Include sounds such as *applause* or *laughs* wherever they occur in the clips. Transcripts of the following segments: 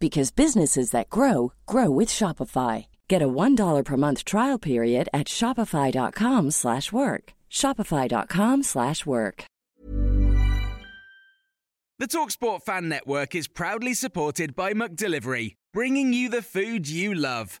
because businesses that grow grow with Shopify. Get a $1 per month trial period at shopify.com/work. shopify.com/work. The Talksport Fan Network is proudly supported by McDelivery, bringing you the food you love.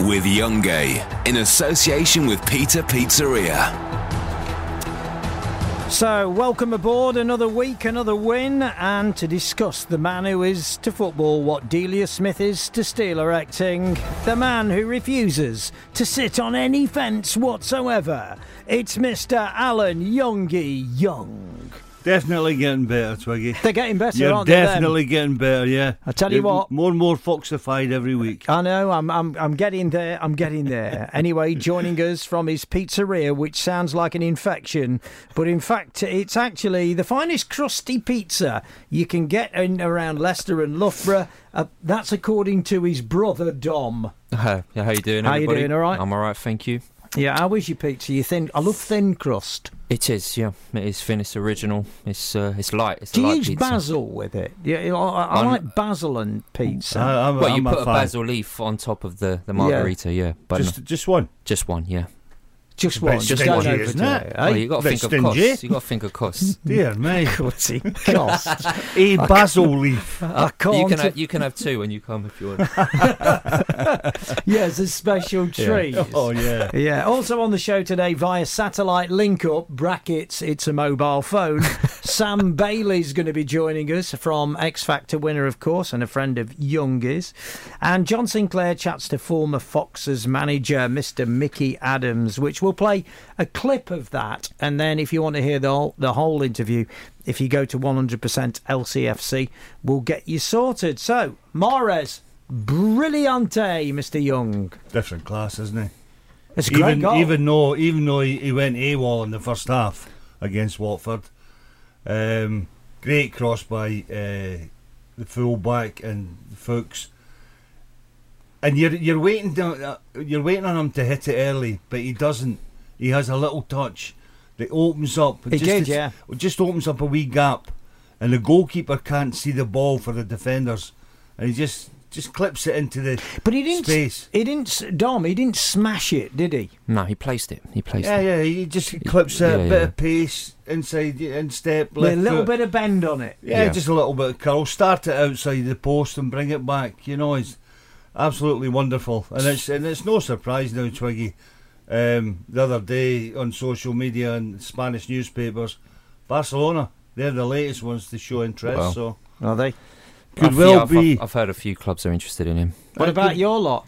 With Youngie. In association with Peter Pizzeria. So, welcome aboard. Another week, another win, and to discuss the man who is to football what Delia Smith is to Steeler acting, the man who refuses to sit on any fence whatsoever. It's Mr. Alan Youngie Young. Definitely getting better, Twiggy. They're getting better, You're aren't they? definitely getting better, yeah. I tell you You're what. more and more foxified every week. I know, I'm, I'm, I'm getting there, I'm getting there. *laughs* Anyway, joining us from his pizzeria, which sounds like an infection, but in fact, it's actually the finest crusty pizza you can get in around Leicester and Loughborough. Uh, that's according to his brother Dom. Hi, yeah, how you doing? How you doing, all right? I'm all right, thank you. Yeah, how is your pizza? You thin? I love thin crust. It is, yeah. It is thin. It's original. It's uh, it's light. It's Do a you light use pizza. basil with it? Yeah, you I, I On- like basil and pizza. I, I'm, Well, you I'm put a fan. basil leaf on top of the, the margarita, yeah. But Just, just, just one. just one, yeah. Just one, just stingy, don't isn't overdo it? it. Well, eh? you got to think of costs. You've got to think of costs. Dear me. What's it cost? A basil leaf. *laughs* I can't. you can have, you can have two when you come if you want. *laughs* yeah, it's a special *laughs* treat. Oh, yeah. Yeah. Also on the show today via satellite link up brackets. It's a mobile phone. Sam Bailey's going to be joining us from X Factor winner, of course, and a friend of Young's. And John Sinclair chats to former Foxes manager Mr. Mickey Adams, which we'll play a clip of that. And then, if you want to hear the whole, the whole interview, if you go to 100% LCFC, we'll get you sorted. So, Mahrez. Brilliante, Mr. Young. Different class, isn't he? It's a great Even, even though, even though he, he went AWOL in the first half against Watford, um, great cross by uh, the full back and Fuchs. And you're you're waiting to, uh, you're waiting on him to hit it early, but he doesn't. He has a little touch that opens up. He just did, yeah. It just opens up a wee gap, and the goalkeeper can't see the ball for the defenders, and he just just clips it into the But he didn't. space. He didn't. Dom. He didn't smash it, did he? no, he placed it. He placed Yeah, it. yeah, yeah. he just clips it, yeah, a bit yeah. of pace inside, in step, With left a little foot. bit of bend on it. Yeah, Yeah. just a little bit of curl. Start it outside the post and bring it back. You know, it's absolutely wonderful, and it's and it's no surprise now, Twiggy. Um, the other day on social media and Spanish newspapers, Barcelona, they're the latest ones to show interest. Wow. So Are they? could I've, well yeah, I've, be. I've, I've heard a few clubs are interested in him. What Uh, about could- your lot?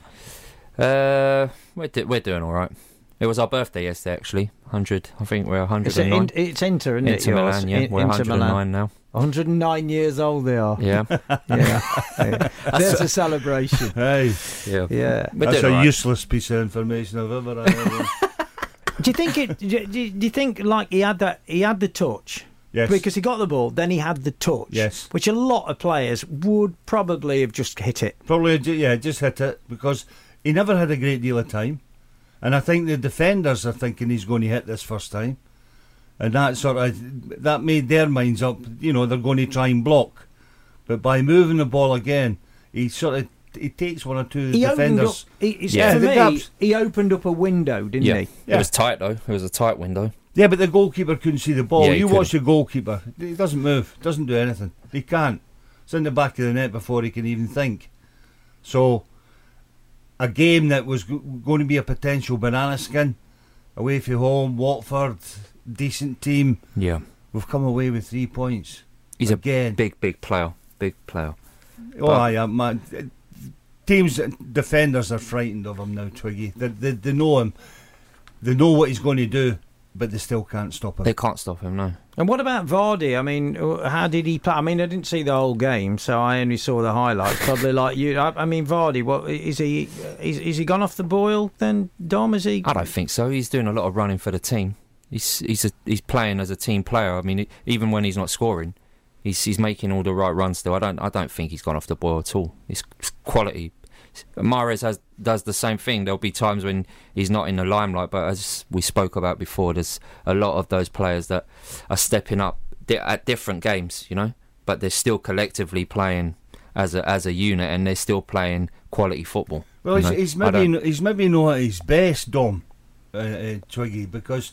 Uh, we're, do- we're doing all right. It was our birthday yesterday, actually. 100. I think we're It's, a, 109. in, it's Inter, isn't it? Inter yours? Milan, yeah. In- we're Inter 109 Milan. now. 109 years old they are. Yeah, *laughs* Yeah. *laughs* Yeah. There's a celebration. *laughs* Hey, yeah. Yeah. That's a all right. useless piece of information I've ever heard. Do you think it? Do, do do you think like he had that? He had the touch. yes, Because he got the ball, then he had the touch. Yes. Which a lot of players would probably have just hit it. Probably, yeah, just hit it because he never had a great deal of time, and I think the defenders are thinking he's going to hit this first time, and that sort of that made their minds up. You know, they're going to try and block, but by moving the ball again, he sort of he takes one or two He opened up. defenders. He, Yeah. For The me, gaps. he opened up a window, didn't Yeah. he? Yeah. It was tight though. It was a tight window. Yeah, but the goalkeeper couldn't see the ball. Yeah, you couldn't. watch the goalkeeper; he doesn't move, doesn't do anything. He can't. It's in the back of the net before he can even think. So, a game that was g- going to be a potential banana skin, away from home, Watford, decent team. Yeah. We've come away with three points. He's Again. a big, big player. Big player. Oh, But- I am, man. Teams, defenders are frightened of him now, Twiggy. They, they, they know him. They know what he's going to do, but they still can't stop him. They can't stop him. No. And what about Vardy? I mean, uh, how did he play? I mean, I didn't see the whole game, so I only saw the highlights. Probably like you. I, I mean, Vardy. What is he? Is, is he gone off the boil then, Dom? Is he? I don't think so. He's doing a lot of running for the team. He's he's a, he's playing as a team player. I mean, even when he's not scoring, he's he's making all the right runs still. I don't I don't think he's gone off the boil at all. It's quality. Mahrez has does the same thing. There'll be times when he's not in the limelight, but as we spoke about before, there's a lot of those players that are stepping up di- at different games, you know, but they're still collectively playing as a as a unit, and they're still playing quality football. Well, he's, he's maybe he's maybe not at his best, Dom, uh, uh, Twiggy, because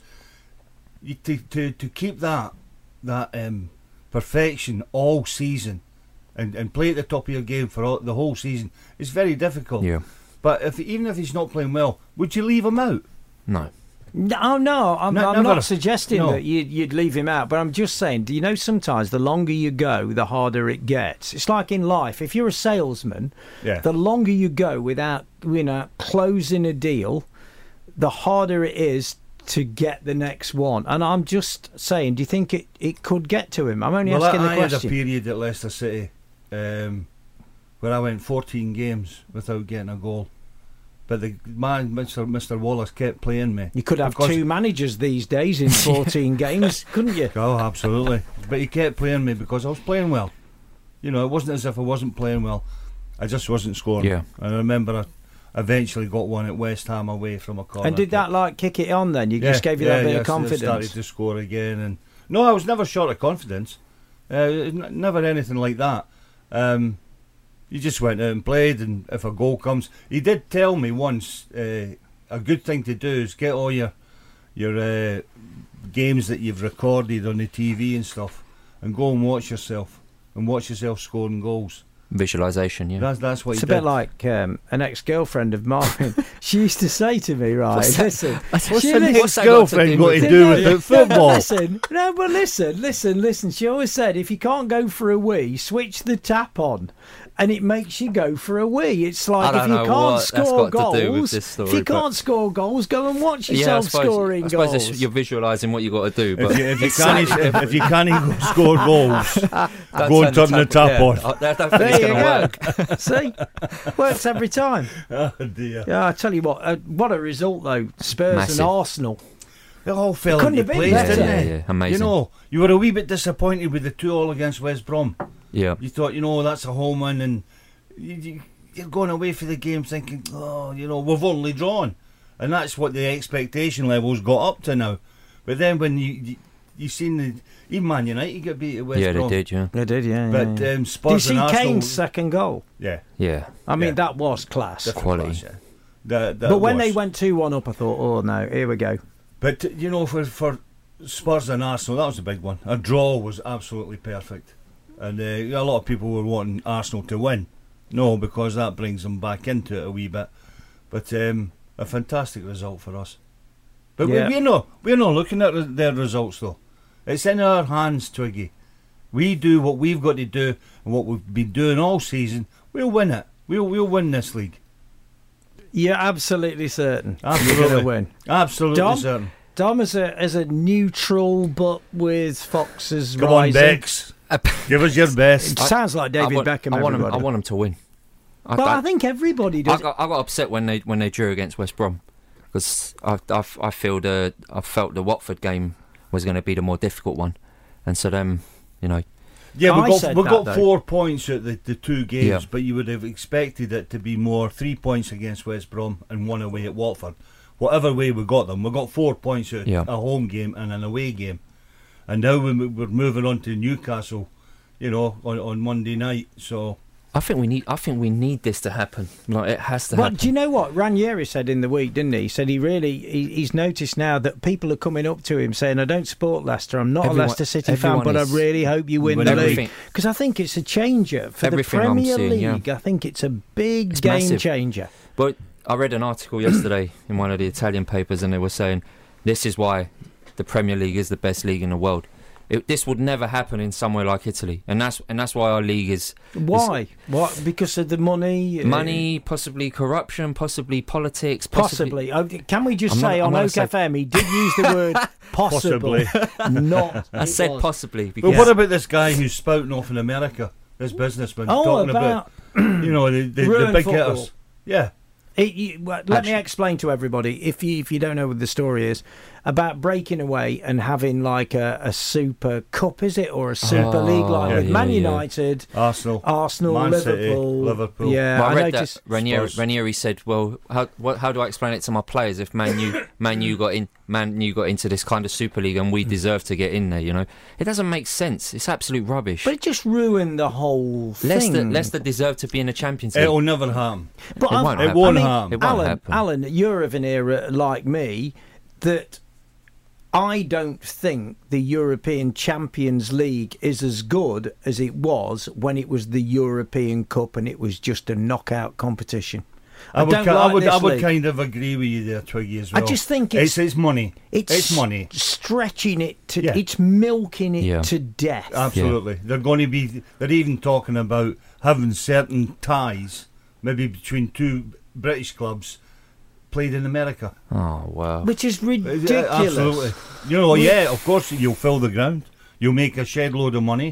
you, to, to to keep that that um, perfection all season and, and play at the top of your game for all, the whole season is very difficult. yeah, But if even if he's not playing well, would you leave him out? no. No, oh, no, I'm, No, I'm not suggesting No. that you'd, you'd leave him out, but I'm just saying, do you know sometimes the longer you go, the harder it gets? It's like in life. If you're a salesman, Yeah. the longer you go without you know, closing a deal, the harder it is to get the next one. And I'm just saying, do you think it, it could get to him? I'm only well, asking I, the I had a period at Leicester City um, where I went 14 games without getting a goal. But the man, Mr. Mr. Wallace, kept playing me. You could have two managers these days in 14 *laughs* games, couldn't you? Oh, absolutely. but he kept playing me because I was playing well. You know, it wasn't as if I wasn't playing well. I just wasn't scoring. Yeah. And I remember I eventually got one at West Ham away from a corner. And did that like kick it on then? You Yeah, just gave you yeah, that bit yeah, of so I confidence. started to score again, and no, I was never short of confidence. Uh, never anything like that. Um, you just went out and played, and if a goal comes, he did tell me once uh, a good thing to do is get all your your uh, games that you've recorded on the TV and stuff, and go and watch yourself and watch yourself scoring goals. Visualization, yeah. That's that's what It's he a bit like um, an ex-girlfriend of mine. *laughs* *laughs* she used to say to me, right, What's that? listen, *laughs* What's that- li- what's that got to girlfriend do got with to it? do with it? Football. listen, no, but listen, listen, listen. She always said, if you can't go for a wee, switch the tap on, and it makes you go for a wee. It's like I if don't you know can't what that's score got to do with goals, this story, if you but- can't score goals, go and watch Yeah, I yourself suppose, scoring I suppose goals. it's- you're visualising what you got to do. But If you, if you it's can't, slightly if, if you can't score goals, Don't go and turn the tap yeah, on. I, I don't think it's going to work. *laughs* *laughs* See, works every time. oh dear. Yeah, I tell you what, uh, what a result though. Spurs Massive. and Arsenal. They all fell couldn't into have been place, better. didn't Yeah, they? yeah, amazing. You know, you were a wee bit disappointed with the two all against West Brom. Yeah, You thought, you know, that's a home win, and you, you, you're going away for the game thinking, oh, you know, we've only drawn, and that's what the expectation levels got up to now. But then when you you, you seen the even Man United get beat at West yeah, they did. Yeah, They did, yeah. but yeah. um, Did you Spurs see and Arsenal, Kane's second goal? yeah, yeah. I mean, Yeah. that was class. different Quality. class, yeah. That- that But when was. they went 2 1 up, I thought, oh no, here we go. But you know, for for Spurs and Arsenal, that was a big one. A draw was absolutely perfect, and uh, a lot of people were wanting Arsenal to win. No, because that brings them back into it a wee bit. But um, a fantastic result for us. But Yeah. we, we're not we're not looking at their results though. It's in our hands, Twiggy. We do what we've got to do, and what we've been doing all season. We'll win it. We'll we'll win this league. You're absolutely certain. You're Absolutely. going to win. Absolutely Dom? certain. Dom, as a, as a neutral but with Fox's Come rising. on, Bex. Give us your best. It sounds like David I want, Beckham. I want, him, I want him to win. I, Well, I, I think everybody I does. got, I got upset when they when they drew against West Brom because I, I, I feel the I felt the Watford game was going to be the more difficult one, and so then you know Yeah, I we got we that, got though. four points at the, the two games, Yeah. but you would have expected it to be more three points against West Brom and one away at Watford. Whatever way we got them, we got four points at Yeah. a home game and an away game, and now we- we're moving on to Newcastle, you know, on, on Monday night. So I think we need. I think we need this to happen. Like it has to Well, happen. do you know what Ranieri said in the week, didn't he? He said he really he, he's noticed now that people are coming up to him saying, "I don't support Leicester. I'm not Everyone- a Leicester City fan, but. I really hope you win the league." Because I think it's a changer for the Premier seeing, yeah. League. I think it's a big It's game massive. changer. But I read an article yesterday in one of the Italian papers, and they were saying this is why the Premier League is the best league in the world. It, this would never happen in somewhere like Italy, and that's and that's why our league is Why? What? Because of the money? uh, money, possibly corruption, possibly politics, possibly. Possibly. Oh, Can we just I'm say not- on gonna Oak say- FM he did use the word *laughs* possibly, not. *laughs* I said was. possibly But what about this guy who's spouting off in America? This businessman Oh, talking about *clears throat* you know the, the, the big football. hitters. Yeah, It, you, well, let me explain to everybody, if you if you don't know what the story is, about breaking away and having like a, a super cup, is it, or a super Oh, league like yeah, with yeah, Man yeah. United, Arsenal, Arsenal, Man Liverpool, City, Liverpool. Yeah, Well, I I, read noticed. that Ranieri, Ranieri said, "Well, how what, how do I explain it to my players if Man U Man U got in Man U got into this kind of Super League and we Hmm. deserve to get in there? You know, it doesn't make sense. It's absolute rubbish. But it just ruined the whole thing. Leicester, Leicester deserve to be in the Champions League. It'll never happen. But It I've- won't I happen. It won't mean, happen. It won't Alan, happen. Alan, you're of an era like me that I don't think the European Champions League is as good as it was when it was the European Cup and it was just a knockout competition. I, I would, don't ki- like I would, this I would kind of agree with you there, Twiggy, as I just think it's it's- it's money. It's, It's money. stretching it to. Yeah. It's milking it Yeah. to death. Absolutely, they're going to be. They're even talking about having certain ties, maybe between two British clubs, played in America. oh wow! which is Uh, ridiculous. Absolutely. You know, yeah, of course you'll fill the ground. You'll make a shed load of money.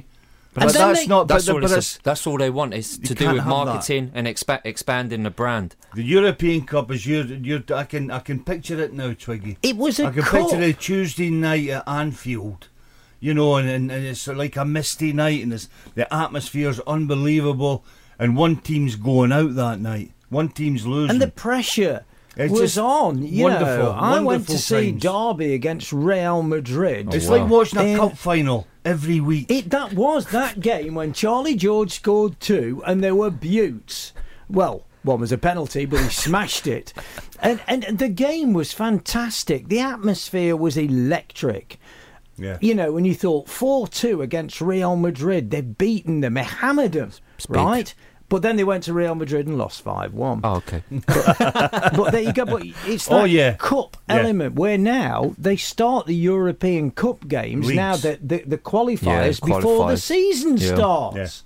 But And that's they- not. That's but, all. but It's it's- that's all they want is to do with have that. marketing and expa- expanding the brand. the European Cup is your. your I can I can picture it now, Twiggy. It was a I can cup. picture it Tuesday night at Anfield. You know, and, and, and it's like a misty night, and it's, the atmosphere's unbelievable. And one team's going out that night. One team's losing. and the pressure It's was on. You wonderful, know, I went to wonderful see. Derby against Real Madrid. it's wow. like watching a In- cup final every week. It that was that game when Charlie George scored two, and there were buttes. Well, one was a penalty, but he smashed it, and and the game was fantastic. The atmosphere was electric. yeah. You know, when you thought four two against Real Madrid, they'd beaten them, they hammered them, big. right? But then they went to Real Madrid and lost five one. Oh, okay. *laughs* but there you go. But it's *laughs* oh, that Oh, yeah. cup Yeah. element where now they start the European Cup games Leagues. now that the, the qualifiers Yeah, before the season Yeah. starts.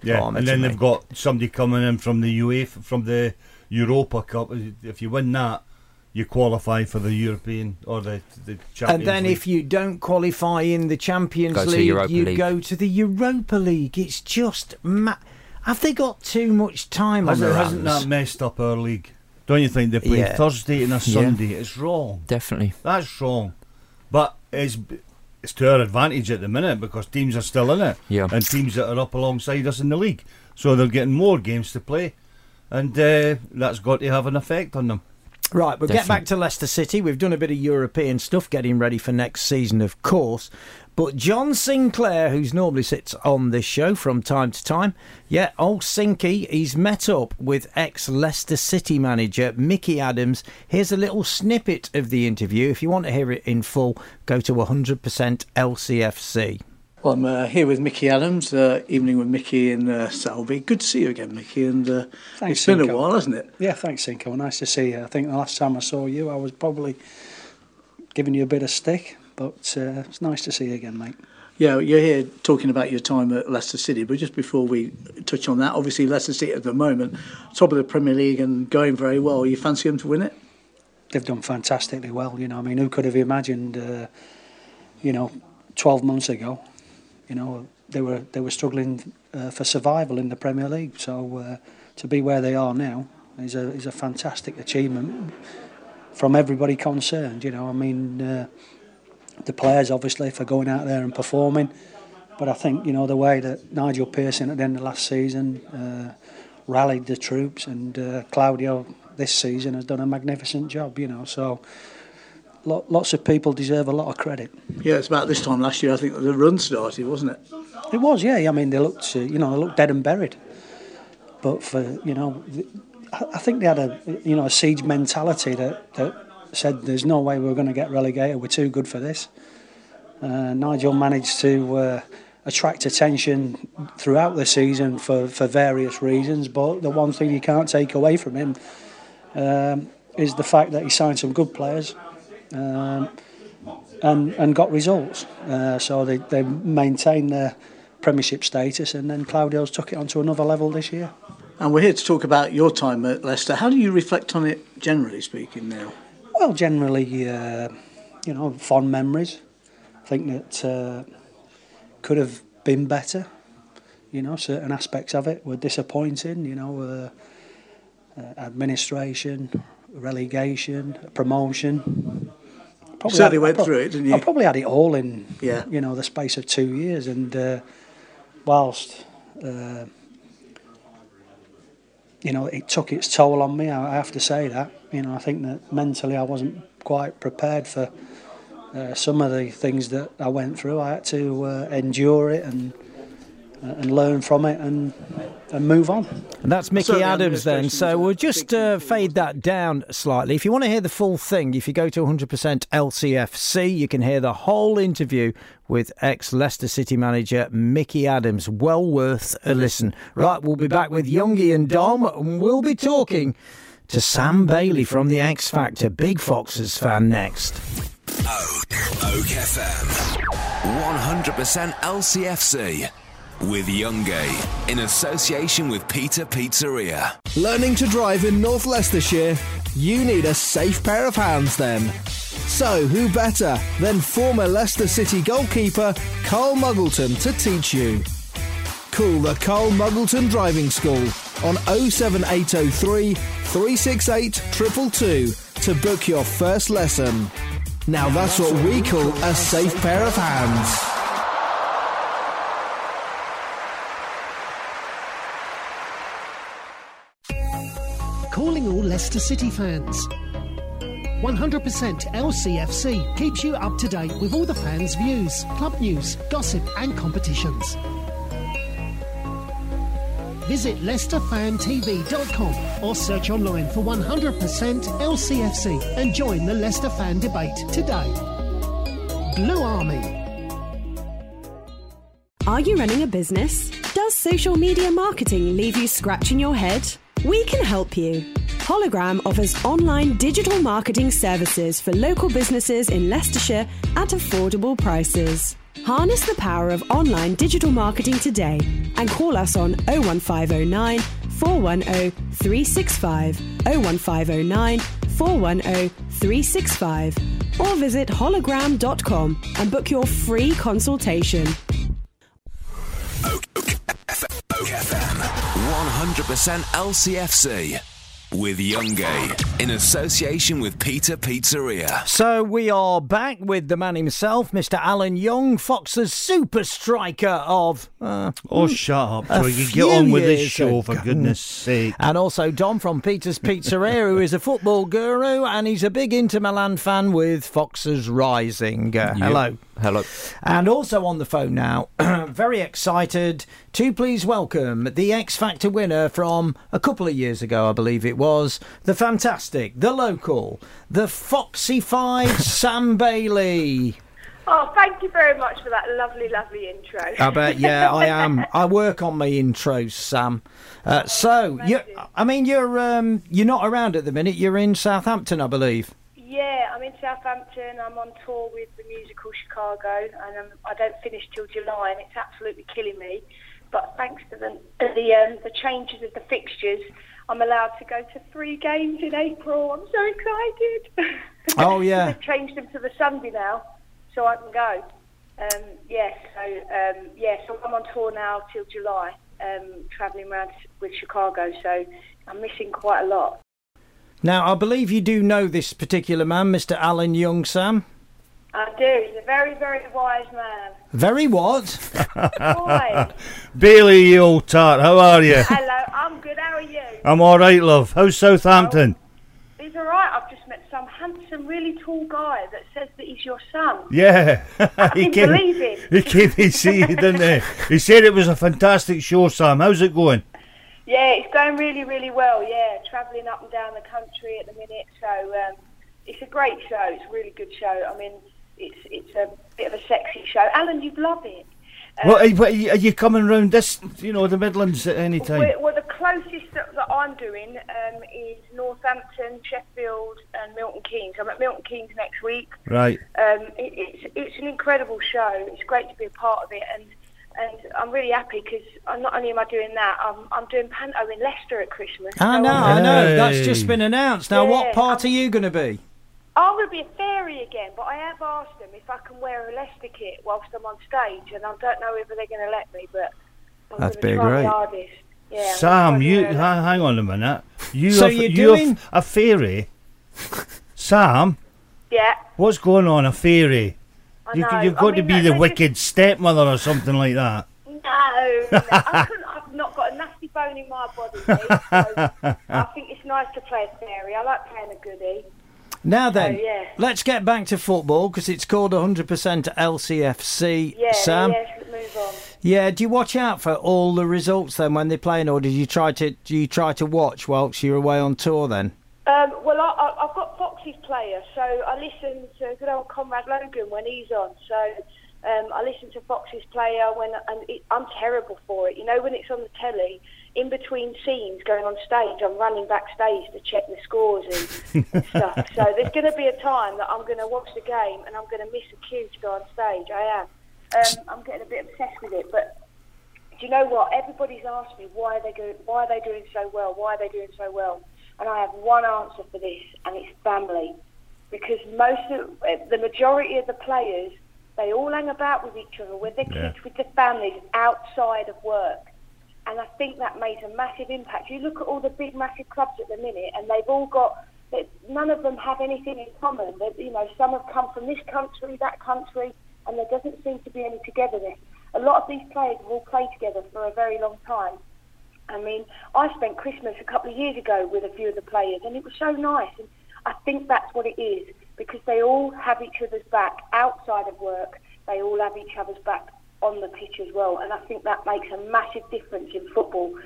Yeah, Oh, and then they've got somebody coming in from the UEFA, from the Europa Cup. If you win that, you qualify for the European or the the Champions And then League. if you don't qualify in the Champions Go League, you League. go to the Europa League. It's just ma- have they got too much time on hasn't, their hasn't hands? that messed up our league? Don't you think they play Yeah. Thursday and a Sunday? It's wrong. Definitely. That's wrong. But it's it's to our advantage at the minute because teams are still in it, Yeah. and teams that are up alongside us in the league, so they're getting more games to play, and uh, that's got to have an effect on them. Right, we'll get Definitely. back to Leicester City. We've done a bit of European stuff getting ready for next season, of course. But John Sinclair, who's normally sits on this show from time to time, yeah, old Sinky, he's met up with ex Leicester City manager Mickey Adams. Here's a little snippet of the interview. If you want to hear it in full, go to 100% LCFC. Well, I'm uh, here with Mickey Adams, uh, evening with Mickey in uh, Selby. Good to see you again, Mickey. And uh, Thanks, it's been a while, hasn't it? Yeah, thanks, Sinky. Nice to see you. I think the last time I saw you, I was probably giving you a bit of stick, but uh, it's nice to see you again, mate. Yeah, you're here talking about your time at Leicester City. But just before we touch on that, obviously Leicester City at the moment, top of the Premier League and going very well. You fancy them to win it? They've done fantastically well. You know, I mean, who could have imagined? Uh, you know, 12 months ago, you know, they were they were struggling uh, for survival in the Premier League. So uh, to be where they are now is a is a fantastic achievement from everybody concerned. You know, I mean, uh, the players obviously for going out there and performing, but I think you know the way that Nigel Pearson at the end of last season uh, rallied the troops and uh, Claudio this season has done a magnificent job. You know, so. lo- Lots of people deserve a lot of credit. Yeah, it's about this time last year. I think the run started, wasn't it? It was, yeah. I mean, they looked, uh, you know, they looked dead and buried. but for you know, I think they had a you know a siege mentality that that said there's no way we're going to get relegated. We're too good for this. Uh, Nigel managed to uh, attract attention throughout the season for, for various reasons, but the one thing you can't take away from him um, is the fact that he signed some good players um, and and got results. Uh, so they they maintained their Premiership status, and then Claudio's took it onto another level this year. And we're here to talk about your time at Leicester. How do you reflect on it, generally speaking, now? Well, generally, uh, you know, fond memories. I think that uh, could have been better. You know, certain aspects of it were disappointing. You know, uh, uh administration, relegation, promotion. Probably went through it, didn't you? I probably had it all in, yeah. you know, the space of two years. And uh, whilst, uh, you know, it took its toll on me, I, have to say that. You know, I think that mentally I wasn't quite prepared for uh, some of the things that I went through. I had to uh, endure it and and learn from it and and move on. And that's Mickey Adams then. So we'll just uh, fade that down slightly. If you want to hear the full thing, if you go to 100% LCFC, you can hear the whole interview with ex Leicester City manager Mickey Adams. Well worth a listen. Right, we'll be back with Youngie and Dom, and we'll be talking to Sam Bailey from the X Factor. Big Foxes fan next. Oak, Oak FM. 100% LCFC with Youngie in association with Peter Pizzeria. Learning to drive in North Leicestershire? You need a safe pair of hands then. So, who better than former Leicester City goalkeeper Carl Muggleton to teach you? Call the Carl Muggleton Driving School on 07803 368 222 to book your first lesson. Now that's what we call a safe pair of hands. Calling all Leicester City fans. 100% LCFC keeps you up to date with all the fans' views, club news, gossip, and competitions. Visit LeicesterFanTV.com or search online for 100% LCFC and join the Leicester fan debate today. Blue Army. Are you running a business? Does social media marketing leave you scratching your head? We can help you. Hologram offers online digital marketing services for local businesses in Leicestershire at affordable prices. Harness the power of online digital marketing today and call us on 01509 410 365, 01509 410 365, or visit hologram.com and book your free consultation. 100% LCFC with Youngie in association with Peter Pizzeria. So we are back with the man himself, Mr. Alan Young, Fox's super striker of. Uh, oh, shut up, so you get on with this show, ago. for goodness sake. And also Dom from Peter's Pizzeria, who is a football guru and he's a big Inter Milan fan with Foxes Rising. Uh, hello. Hello. And also on the phone now, *clears throat* very excited to please welcome the X Factor winner from a couple of years ago, I believe it was, the fantastic, the local, the Foxy Five, *laughs* Sam Bailey. Oh, thank you very much for that lovely, lovely intro. I bet, yeah, *laughs* I am. I work on my intros, Sam. Uh, so, you, I mean, you're um, you're not around at the minute. You're in Southampton, I believe. Yeah, I'm in Southampton. I'm on tour with the musical Chicago, and um, I don't finish till July, and it's absolutely killing me. But thanks to the the, um, the changes of the fixtures, I'm allowed to go to three games in April. I'm so excited. Oh yeah, *laughs* they've changed them to the Sunday now, so I can go. Um, yeah, so um, yeah, so I'm on tour now till July, um, travelling around with Chicago. So I'm missing quite a lot. Now, I believe you do know this particular man, Mr. Alan Young, Sam. I do. He's a very, very wise man. Very what? Wise. *laughs* Bailey, you old tart, how are you? Hello, I'm good. How are you? I'm all right, love. How's Southampton? Oh, he's all right. I've just met some handsome, really tall guy that says that he's your son. Yeah. *laughs* I he came, believe him. He came to see you, didn't he? He said it was a fantastic show, Sam. How's it going? Yeah, it's going really, really well. Yeah, travelling up and down the country at the minute. So um, it's a great show. It's a really good show. I mean, it's it's a bit of a sexy show. Alan, you'd love it. Um, Well, are, you- are you- are you coming round this, you know, the Midlands at any time? Well, well, the closest that, that I'm doing um, is Northampton, Sheffield, and Milton Keynes. I'm at Milton Keynes next week. Right. Um, it, it's it's an incredible show. It's great to be a part of it, and and I'm really happy because I'm not only am I doing that, I'm I'm doing panto in Leicester at Christmas. I So know, I'm- I know. That's just been announced. Now, what Yeah, part are you going to be? I'm going to be a fairy again, but I have asked them if I can wear a Leicester kit whilst I'm on stage, and I don't know whether they're going to let me, but I'm That'd going be to try great. Yeah, I'm Sam, gonna you try hang, hang on a minute. You So are, you're you're doing- a fairy. Sam, Yeah, what's going on? A fairy? You, know. you've I got to be the wicked stepmother or something like that. *laughs* No, I couldn't, I've not got a nasty bone in my body. mate, so I *laughs* think it's nice to play a fairy. I like playing a goodie. Now then, yeah. let's get back to football because it's called 100% LCFC. Yeah, Sam, yeah, move on. yeah. Do you watch out for all the results then when they're playing, or did you try to do you try to watch whilst you're away on tour then? Um, well, I, I, I've got Fox's player, so I listen to good old Conrad Logan when he's on. So um, I listen to Fox's player when, and it, I'm terrible for it. You know, when it's on the telly, in between scenes going on stage, I'm running backstage to check the scores and, and *laughs* stuff. So there's going to be a time that I'm going to watch the game and I'm going to miss a cue to go on stage. I am. Um, I'm getting a bit obsessed with it, but do you know what? Everybody's asked me why they go, why are they doing so well? Why are they doing so well? And I have one answer for this, and it's family. Because most of uh, the majority of the players, they all hang about with each other, with their Yeah. kids, with their families, outside of work. And I think that makes a massive impact. You look at all the big, massive clubs at the minute, and they've all got. None of them have anything in common. They, you know, some have come from this country, that country, and there doesn't seem to be any togetherness. A lot of these players have all played together for a very long time. I mean, I spent Christmas a couple of years ago with a few of the players, and it was so nice. And I think that's what it is because they all have each other's back outside of work. They all have each other's back on the pitch as well, and I think that makes a massive difference in football.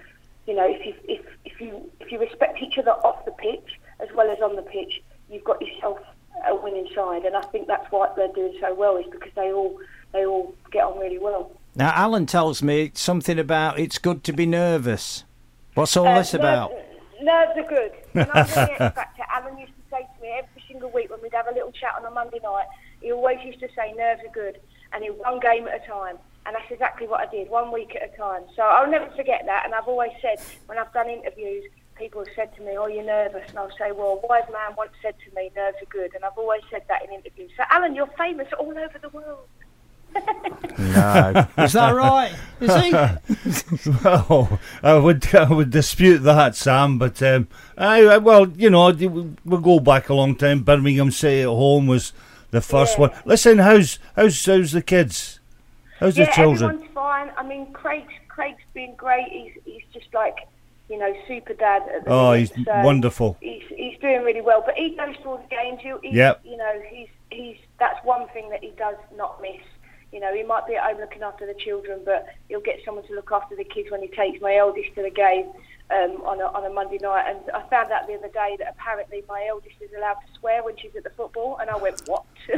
You know, if you if if you if you respect each other off the pitch as well as on the pitch, you've got yourself a winning side, and I think that's why they're doing so well is because they all they all get on really well. Now, Alan tells me something about it's good to be nervous. What's all Uh, this about? Nerves, nerves are good. *laughs* When I was doing X Factor, Alan used to say to me every single week when we'd have a little chat on a Monday night, he always used to say nerves are good, and in one game at a time. And that's exactly what I did, one week at a time. So I'll never forget that. And I've always said, when I've done interviews, people have said to me, "Oh, you're nervous," and I'll say, "Well, a wise man once said to me, nerves are good," and I've always said that in interviews. So Alan, you're famous all over the world. No. Is that right? Is he? *laughs* well, I would I would dispute that, Sam. But um, I, I- well, you know, we we'll go back a long time. Birmingham City at home was the first one. Listen, how's how's how's the kids? How's yeah, the children? everyone's fine. I mean, Craig's Craig's been great. He's he's just like you know super dad. At the Oh, minute, he's so wonderful. He's he's doing really well. But he goes to all the games. He, he's, Yep. You know, he's he's that's one thing that he does not miss. You know, he might be at home looking after the children, but he'll get someone to look after the kids when he takes my eldest to the game um, on a on a Monday night. And I found out the other day that apparently my eldest is allowed to swear when she's at the football, and I went, what? *laughs*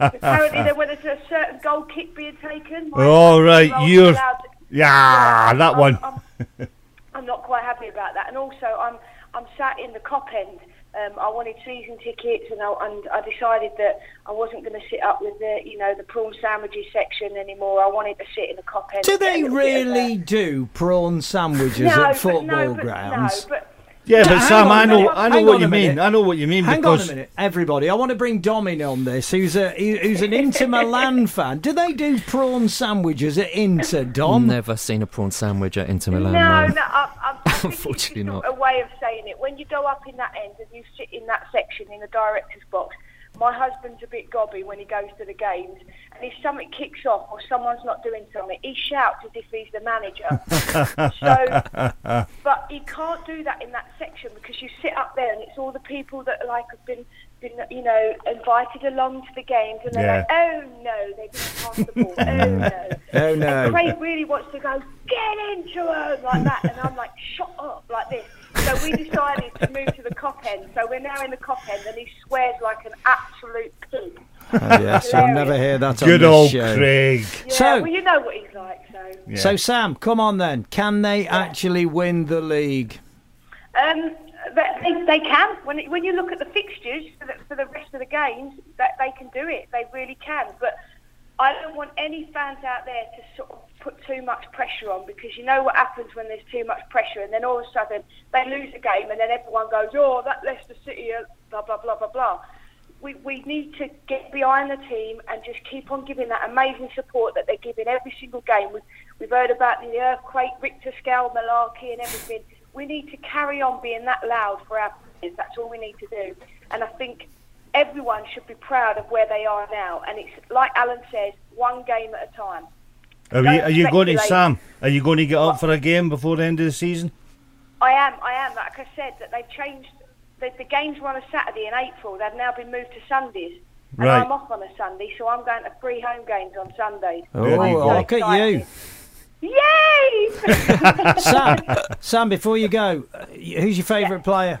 apparently, there when there's a certain goal kick being taken. my Oh right, 12-year-old is you're to- yeah, that I'm- one. I'm, I'm not quite happy about that. And also, I'm I'm sat in the cop end. Um, I wanted season tickets, and I, and I decided that I wasn't going to sit up with the you know the prawn sandwiches section anymore. I wanted to sit in the cop end. Do and get a they little bit of a- really do prawn sandwiches No, at football no, grounds? No, but Yeah, but Sam, I know, I know hang what you mean. I know what you mean Hang because on a minute, everybody. I want to bring Dom in on this, who's a who's an Inter Milan *laughs* fan. Do they do prawn sandwiches at Inter, Dom? Never seen a prawn sandwich at Inter Milan. No, no. no, I, I, *laughs* I Unfortunately not. a way of saying it. When you go up in that end and you sit in that section in the director's box, my husband's a bit gobby when he goes to the games, and if something kicks off or someone's not doing something, he shouts as if he's the manager. *laughs* so, but he can't do that in that section because you sit up there and it's all the people that like have been, been you know, invited along to the games, and they're Yeah. like, oh no, they didn't pass the ball, *laughs* oh no. Oh, no. And Craig really wants to go, get into her, like that. And I'm like, shut up, like this. So we decided to move to the cop end. So we're now in the cop end, and he swears like an absolute pig. Oh, yes, you'll never hear that on Good this old show. Craig. Yeah, So- well, you know what he's like, so. So, Sam, come on then. Can they actually win the league? Um, they, they can. When when you look at the fixtures for the, for the rest of the games, that they can do it. They really can. But I don't want any fans out there to sort of put too much pressure on because you know what happens when there's too much pressure, and then all of a sudden they lose a game, and then everyone goes, "Oh, that Leicester City, are blah blah blah blah blah." We, we need to get behind the team and just keep on giving that amazing support that they're giving every single game. We've, we've heard about the earthquake, Richter scale, malarkey, and everything. We need to carry on being that loud for our players. That's all we need to do. And I think everyone should be proud of where they are now. And it's like Alan says, one game at a time. Are, Don't you, are you going to. Sam? Are you going to get up for a game before the end of the season? I am, I am. Like I said, that they've changed. The, the games were on a Saturday in April. They've now been moved to Sundays. And Right. I'm off on a Sunday, so I'm going to three home games on Sundays. Oh, There you go. look at you. Yay! *laughs* Sam, *laughs* Sam, before you go, uh, who's your favourite player?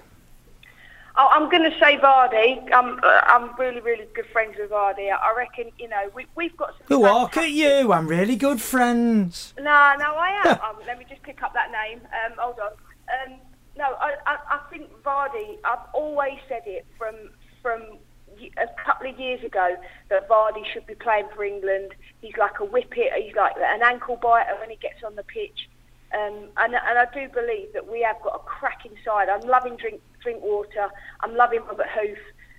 Oh, I'm going to say Vardy. I'm, uh, I'm really, really good friends with Vardy. I reckon, you know, we, we've got some. Oh, look at you. I'm really good friends. No, no, I am. *laughs* um, let me just pick up that name. Um, hold on. Um, no, I, I, I think Vardy. I've always said it from from a couple of years ago that Vardy should be playing for England. He's like a whippet. He's like an ankle biter when he gets on the pitch. Um, and, and I do believe that we have got a cracking side. I'm loving drink Drinkwater. I'm loving Robert Huth.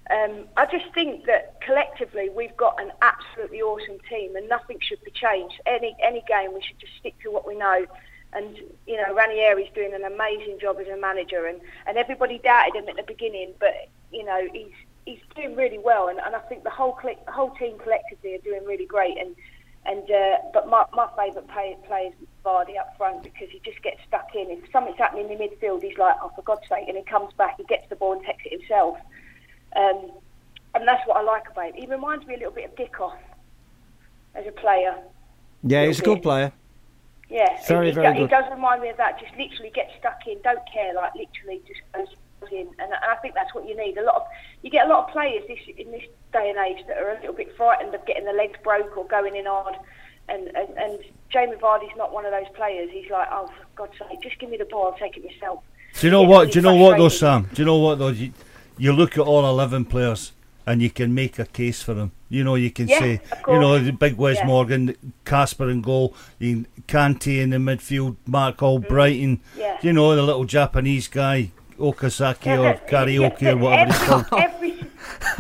Um, I just think that collectively we've got an absolutely awesome team, and nothing should be changed. Any any game, we should just stick to what we know. And you know, Ranieri's doing an amazing job as a manager, and, and everybody doubted him at the beginning, but you know he's he's doing really well, and, and I think the whole cl- the whole team collectively are doing really great. And and uh, but my my favourite play, player is Vardy up front because he just gets stuck in. If something's happening in the midfield, he's like, oh for God's sake, and he comes back, he gets the ball and takes it himself. Um, and that's what I like about him. He reminds me a little bit of Dickov as a player. Yeah, he's a good player. Yeah, Very, he, very good. does remind me of that. Just literally get stuck in, don't care, like literally just goes in, and, and I think that's what you need. A lot of you get a lot of players this in this day and age that are a little bit frightened of getting the legs broke or going in hard, and and, and Jamie Vardy's not one of those players. He's like, oh for God's sake, just give me the ball, I'll take it myself. Do you know Gets what? Do you know what though. Sam? Do you know what though? You, you look at all eleven players and you can make a case for them. You know, you can Yeah, say, you know, the big Wes Yeah. Morgan, Kasper in goal, Kante in the midfield, Marc Albrighton. Mm. Yeah. You know, the little Japanese guy, Okazaki Yeah, or karaoke or whatever it's every, called. Every,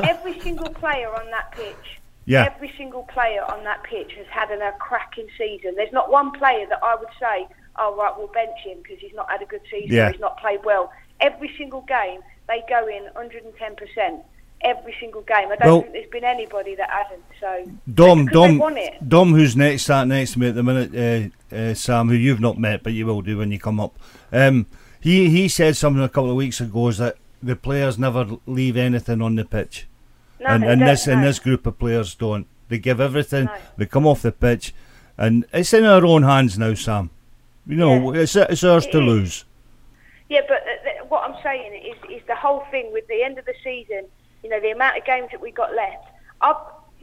every single player on that pitch, Yeah. every single player on that pitch has had an, a cracking season. There's not one player that I would say, oh right, we'll bench him because he's not had a good season Yeah. he's not played well. Every single game, they go in 110%. Every single game. I don't Well- think there's been anybody that hasn't. So Dom, Dom. Dom, who's next, sat next to me at the minute, uh, uh, Sam, who you've not met, but you will do when you come up. Um, he he said something a couple of weeks ago is that the players never leave anything on the pitch, No, and and this and this group of players don't. They give everything. No. They come off the pitch, and it's in our own hands now, Sam. You know, it's it's ours It to is. lose. Yeah, but uh, th- what I'm saying is, is the whole thing with the end of the season. You know, the amount of games that we got left. I,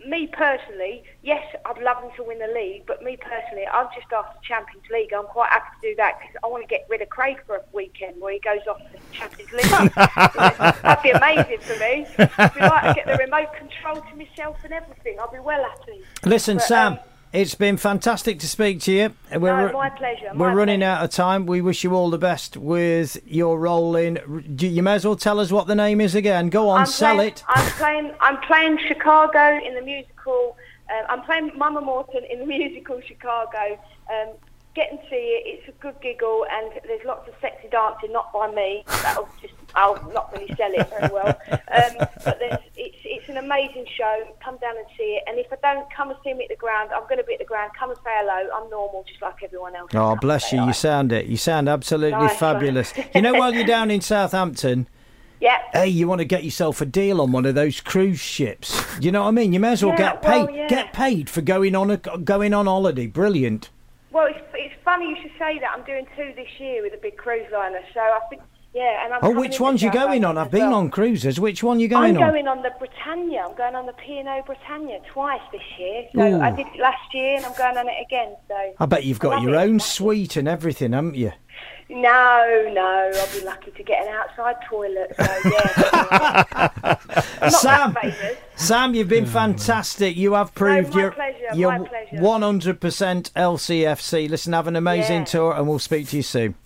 me personally, yes, I'd love them to win the league, but me personally, I'm just after Champions League. I'm quite happy to do that because I want to get rid of Craig for a weekend where he goes off to the Champions League. *laughs* That'd be amazing for me. I'd be like to get the remote control to myself and everything. I'll be well happy. Listen, But, Sam, um, it's been fantastic to speak to you. No, my pleasure, We're my running out of time. We wish you all the best with your role in. You may as well tell us what the name is again. Go on, I'm sell playing, it. I'm playing. I'm playing Chicago in the musical. Uh, I'm playing Mama Morton in the musical Chicago. Um, get and see it. It's a good giggle, and there's lots of sexy dancing, not by me. That'll just. I'll not really sell it very well. Um, but there's, it's it's an amazing show. Come down and see it. And if I don't come and see me at the ground, I'm going to be at the ground. Come and say hello. I'm normal, just like everyone else. Oh, bless you. You sound it. You sound absolutely Nice fabulous. You know, while you're down in Southampton, *laughs* Yeah. Hey, you want to get yourself a deal on one of those cruise ships? You know what I mean? You may as well Yeah, get paid. well, yeah. Get paid for going on a going on holiday. Brilliant. Well, it's, it's funny you should say that. I'm doing two this year with a big cruise liner, so I think, yeah. And I'm Oh, which one's you going on? I've been well. on cruises. Which one you going on? I'm going on? the Britannia. I'm going on the P&O Britannia twice this year. So Ooh. I did it last year, and I'm going on it again. So I bet you've got your it. own suite and everything, haven't you? No, no, I'll be lucky to get an outside toilet. So yeah, *laughs* Sam, that. Sam, you've been mm. fantastic. You have proved my you're pleasure, you're my pleasure. 100% LCFC. Listen, have an amazing Yeah. tour, and we'll speak to you soon.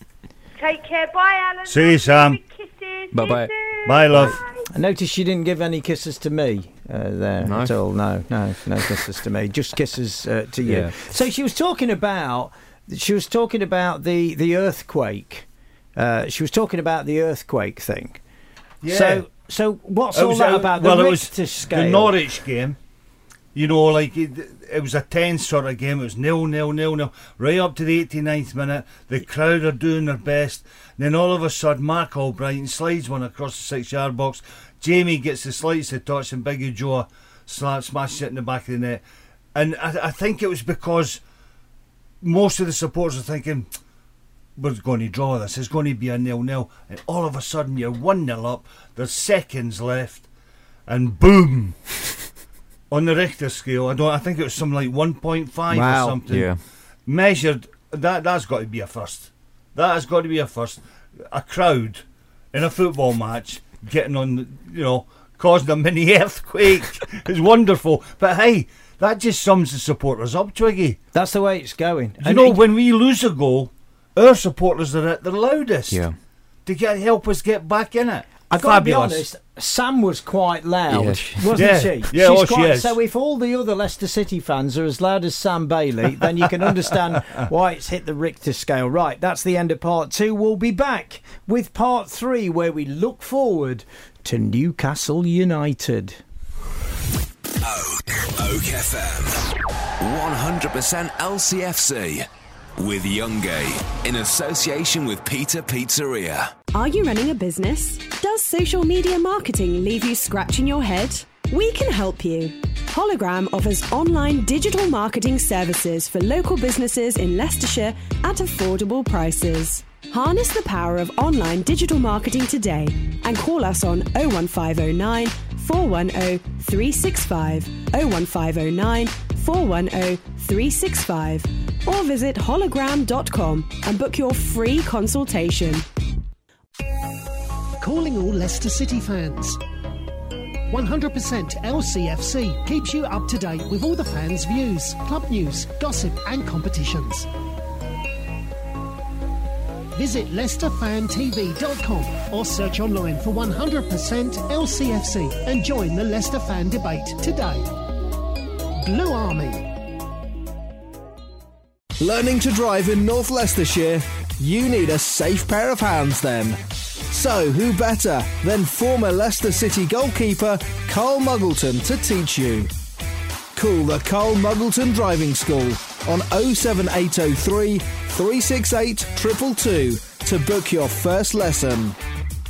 Take care. Bye, Alan. See you, Sam. Kisses. Bye bye. Bye, love. I noticed you didn't give any kisses to me uh, there No. at all. No, no, no kisses to me. Just kisses uh, to you. Yeah. So she was talking about. She was talking about the the earthquake. Uh, she was talking about the earthquake thing. Yeah. So so what's It all was- that it- about? well, the it was Richter scale. The Norwich game. You know, like it, it was a tense sort of game. It was nil, nil, nil, nil, right up to the 89th minute. The crowd are doing their best. then all of a sudden, Marc Albrighton slides one across the six-yard box. Jamie gets the slightest touch, and Biggie Joe slap, smashes it in the back of the net. And I, I think it was because most of the supporters are thinking, we're going to draw this. It's going to be a nil-nil. And all of a sudden, you're 1-0 up. There's seconds left. And boom! *laughs* on the Richter scale, I don't. I think it was something like 1.5 Wow. or something. Yeah. Measured. That that's got to be a first. That has got to be a first. A crowd in a football match getting on, the, you know, causing a mini *laughs* earthquake *laughs* is wonderful. But hey, that just sums the supporters up, Twiggy. That's the way it's going. You know, when we lose a goal, our supporters are at their loudest. Yeah. To get help us get back in it. I got to be honest. Sam was quite loud, Yeah, *laughs* she- wasn't Yeah. she? Yeah, oh, she quite, is. So if all the other Leicester City fans are as loud as Sam Bailey, then you can understand *laughs* why it's hit the Richter scale. Right, that's the end of part two. We'll be back with part three, where we look forward to Newcastle United. Oak FM. 100% LCFC. With Youngie in association with Peter Pizzeria. Are you running a business? Does social media marketing leave you scratching your head? We can help you. Hologram offers online digital marketing services for local businesses in Leicestershire at affordable prices. Harness the power of online digital marketing today and call us on 01509 410 365, 01509 410 365, or visit hologram.com and book your free consultation. Calling all Leicester City fans. 100% LCFC keeps you up to date with all the fans' views, club news, gossip, and competitions. Visit LeicesterFanTV.com or search online for 100% LCFC and join the Leicester fan debate today. Blue Army. Learning to drive in North Leicestershire? You need a safe pair of hands then. So, who better than former Leicester City goalkeeper Carl Muggleton to teach you? Call the Carl Muggleton Driving School on 07803 368 222 to book your first lesson.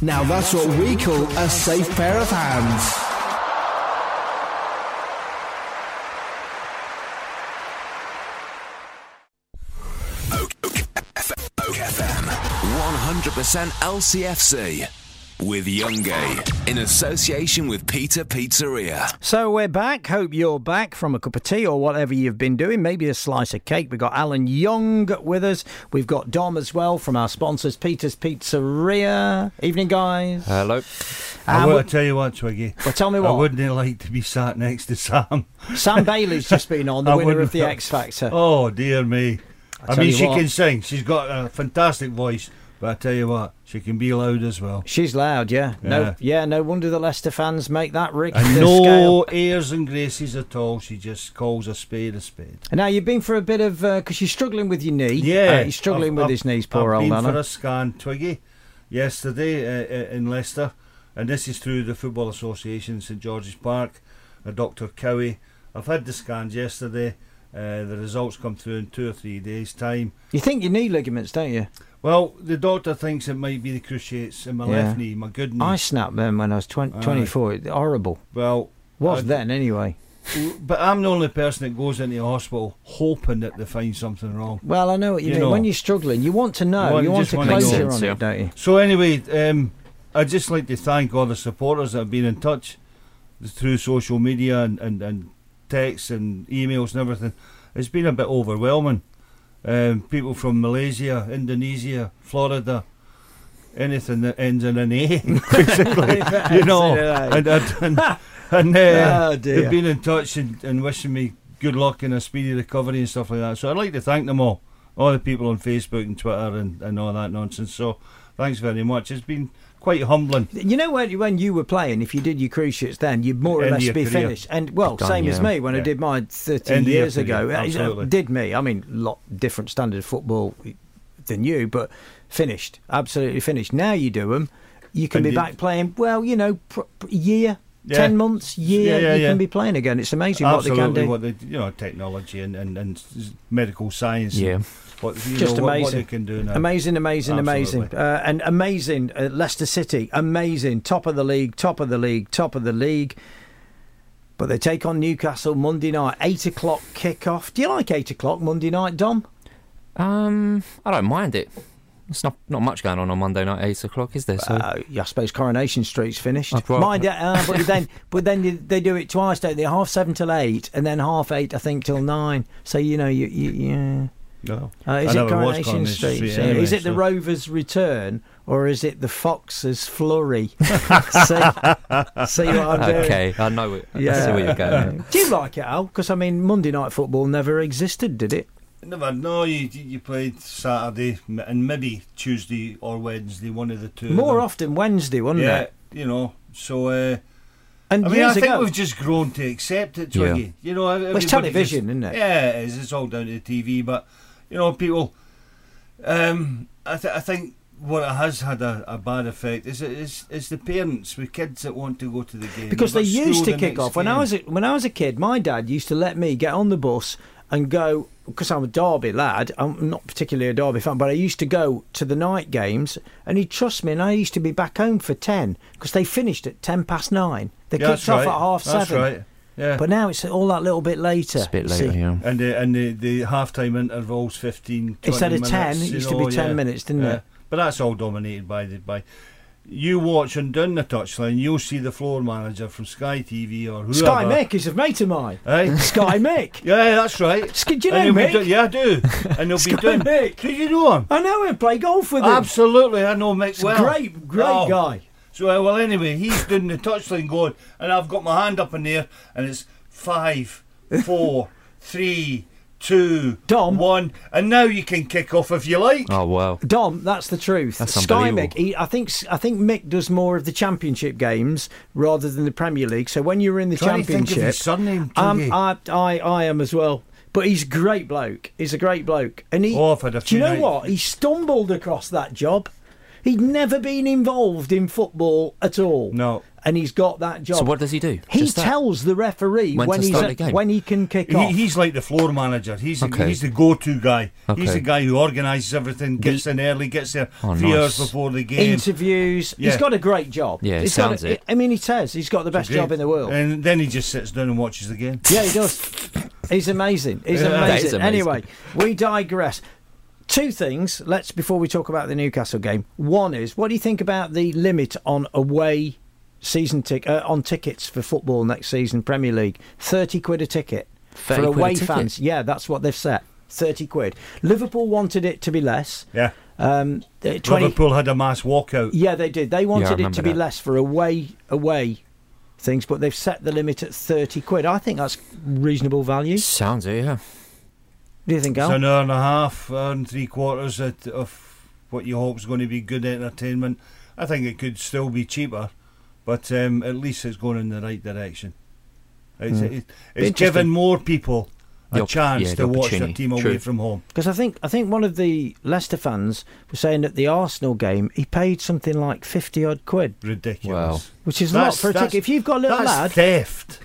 Now that's what we call a safe pair of hands. 100% LCFC. With Youngie in association with Peter Pizzeria. So we're back. Hope you're back from a cup of tea or whatever you've been doing. Maybe a slice of cake. We've got Alan Young with us. We've got Dom as well from our sponsors, Peter's Pizzeria. Evening, guys. Hello. I Um, want to tell you what, Twiggy. Well, tell me I what. wouldn't like to be sat next to Sam. Sam Bailey's just been on, *laughs* the I winner of the X Factor. Oh dear me! I, tell mean, she what. can sing. She's got a fantastic voice. But I tell you what, she can be loud as well. She's loud, yeah. No, Yeah. yeah. No wonder the Leicester fans make that Rick no airs and graces at all. She just calls a spade a spade. And now you've been for a bit of because you're struggling with your knee. Yeah, Uh, he's struggling I've- with I've- his knees. Poor I've old been man. for a scan, Twiggy, yesterday uh, uh, in Leicester, and this is through the Football Association, St George's Park. Uh, Dr. Cowie. I've had the scans yesterday. Uh, the results come through in two or three days' time. You think your knee ligaments, don't you? Well, the doctor thinks it might be the cruciates in my Yeah. left knee, my good knee. I snapped them when I was 20, Aye. 24. Horrible. Well, Was I- then anyway. But I'm the only person that goes into the hospital hoping that they find something wrong. Well, I know what you, You mean. know. When you're struggling, you want to know. want- You want just to wanna closure know. on it, don't you? So anyway, um, I'd just like to thank all the supporters that have been in touch through social media and, and, and texts and emails and everything. It's been a bit overwhelming. Um, people from Malaysia, Indonesia, Florida, anything that ends in an A, *laughs* basically, *laughs* you know, and, and, and, *laughs* uh, Oh, they've been in touch and, and wishing me good luck and a speedy recovery and stuff like that. So I'd like to thank them all, all the people on Facebook and Twitter and, and all that nonsense. So thanks very much. It's been quite humbling. You know when when you were playing, if you did your cruciates then, you'd more or End less be career. finished. And well, Done, same as me when I did mine 30 End years ago. Uh, absolutely. Did me. I mean, lot different standard of football than you, but finished, absolutely finished. Now you do them, you can And be you- back playing. Well, you know, pr- pr- year. Yeah. Ten months, year, Yeah, yeah, you yeah. can be playing again. It's amazing Absolutely, what they can do. what they, you know, technology and, and, and medical science. Yeah. and what, you Just know, amazing. What, they can do now. Amazing, amazing, amazing. Uh, and amazing, uh, Leicester City, amazing. Top of the league, top of the league, top of the league. But they take on Newcastle Monday night, 8 o'clock kick-off. Do you like 8 o'clock Monday night, Dom? Um, I don't mind it. It's not not much going on on Monday night, eight o'clock, is there? So Uh, yeah, I suppose Coronation Street's finished. I'd Mind it, uh, but *laughs* then, but then you- they do it twice, don't they? Half seven till eight, and then half eight, I think, till nine. So you know, you, you yeah. No. Uh, is it never was Coronation Coronation Street? Street so anyway, is it the so- Rovers' return or is it the Foxes' flurry? *laughs* see, see what I'm doing? okay, I know it. I Yeah. see where you're going. Do you like it, Al? Because I mean, Monday night football never existed, did it? Never. No, you you played Saturday and maybe Tuesday or Wednesday, one of the two. More them. often Wednesday, wasn't yeah, it? you know. So. Uh, And I mean, I think ago, we've just grown to accept it, Yeah. Twiggy. You know, Well, it's television, just- isn't it? Yeah, it is. It's all down to the TV. But you know, people. Um, I, th- I think what it has had a, a bad effect is is is the parents with kids that want to go to the game because they used to the kick off when I was a, when I was a kid. My dad used to let me get on the bus and go because I'm a Derby lad. I'm not particularly a Derby fan, but I used to go to the night games, and he'd trust me. And I used to be back home for ten because they finished at ten past nine. They Yeah, kicked off right. at half That's seven. right. Yeah. But now it's all that little bit later. It's a bit See, later, yeah. and the and the, the half time intervals 15 20 Instead of minutes, 10, it you used to know, be 10 yeah. minutes, didn't Yeah. it? But that's all dominated by the by. You watch and down the touchline, you'll see the floor manager from Sky TV or whoever. Sky Mick is a mate of mine. Eh? *laughs* Sky Mick. *laughs* Yeah, that's right. Sk- do you know Mick? do- yeah, I do. And he'll *laughs* be Sky doing. Mick. Do you know him? I know him. Play golf with him. Absolutely, I know Mick He's a well. great, great Oh. guy. So uh, well, anyway, he's doing the touchline going, and I've got my hand up in there, and it's five, four, *laughs* three, two, Dom. one, and now you can kick off if you like. Oh wow. Dom, that's the truth. That's Sky. Mick, he, I think I think Mick does more of the Championship games rather than the Premier League. So when you're in the Trying to think of Championship, his surname, um, I, I I am as well. But he's a great bloke. He's a great bloke, and he. Oh, I've had a do you know nights- what? He stumbled across that job. He'd never been involved in football at all. No. and he's got that job. So what does he do? He Just that? tells the referee When when, he's start at- the game? when he can kick He, off. he's like the floor manager. He's the, Okay. he's the go-to guy. He's the guy who organises everything, gets in early, gets there Oh, three nice. hours before the game. Interviews. Yeah. He's got a great job. Yeah, it He's got sounds a- it. I mean, he says he's got the best job in the world. And then he just sits down and watches the game. Yeah, he does. He's amazing. He's Yeah. amazing. Amazing. Anyway, we digress. Two things. Let's before we talk about the Newcastle game. One is, what do you think about the limit on away season tick uh, on tickets for football next season, Premier League? Thirty quid a ticket for away ticket? fans. Yeah, that's what they've set. Thirty quid. Liverpool wanted it to be less. Yeah. Um, uh, 20, Liverpool had a mass walkout. yeah, they did. They wanted it remember to be less for away away things, but they've set the limit at thirty quid. I think that's reasonable value. Sounds it, yeah. Do you think, It's an hour and a half, hour and three quarters at, of what you hope is going to be good entertainment. I think it could still be cheaper, but um, at least it's going in the right direction. It's, Mm. it, it's interesting. giving more people a The op- chance yeah, the to watch their opportunity. team away True. from home. Because I think I think one of the Leicester fans was saying at the Arsenal game he paid something like fifty odd quid, Ridiculous. which is a lot for a ticket. If you've got a little That's lad, theft.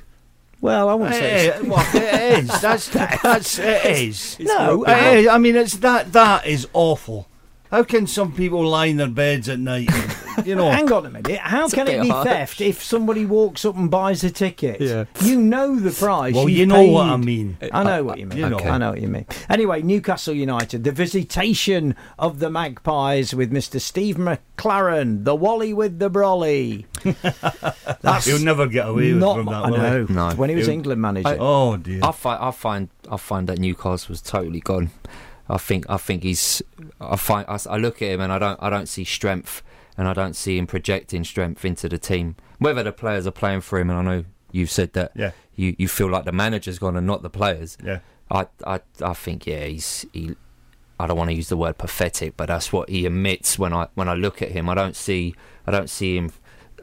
Well, I wouldn't say. It's- well, it is. *laughs* That's that's it is. No, It is. I mean, it's that that is awful. How can some people lie in their beds at night? And, you know, Hang on a minute. How It's can it be harsh. theft if somebody walks up and buys a ticket? Yeah. You know the price. Well, you've you know what I mean. Uh, I know uh, what you mean. you know. I know what you mean. Anyway, Newcastle United, the visitation of the Magpies with Mr. Steve McClaren, the Wally with the Brolly. *laughs* That's He'll never get away with not, from that. I know. No. When he was He'll- England manager. I- Oh dear. I find I find I find that Newcastle was totally gone. I think I think he's I find I look at him and I don't I don't see strength and I don't see him projecting strength into the team. Whether the players are playing for him, and I know you've said that Yeah. you, you feel like the manager's gone and not the players. Yeah. I I I think yeah he's he. I don't want to use the word pathetic, but that's what he emits when I when I look at him. I don't see I don't see him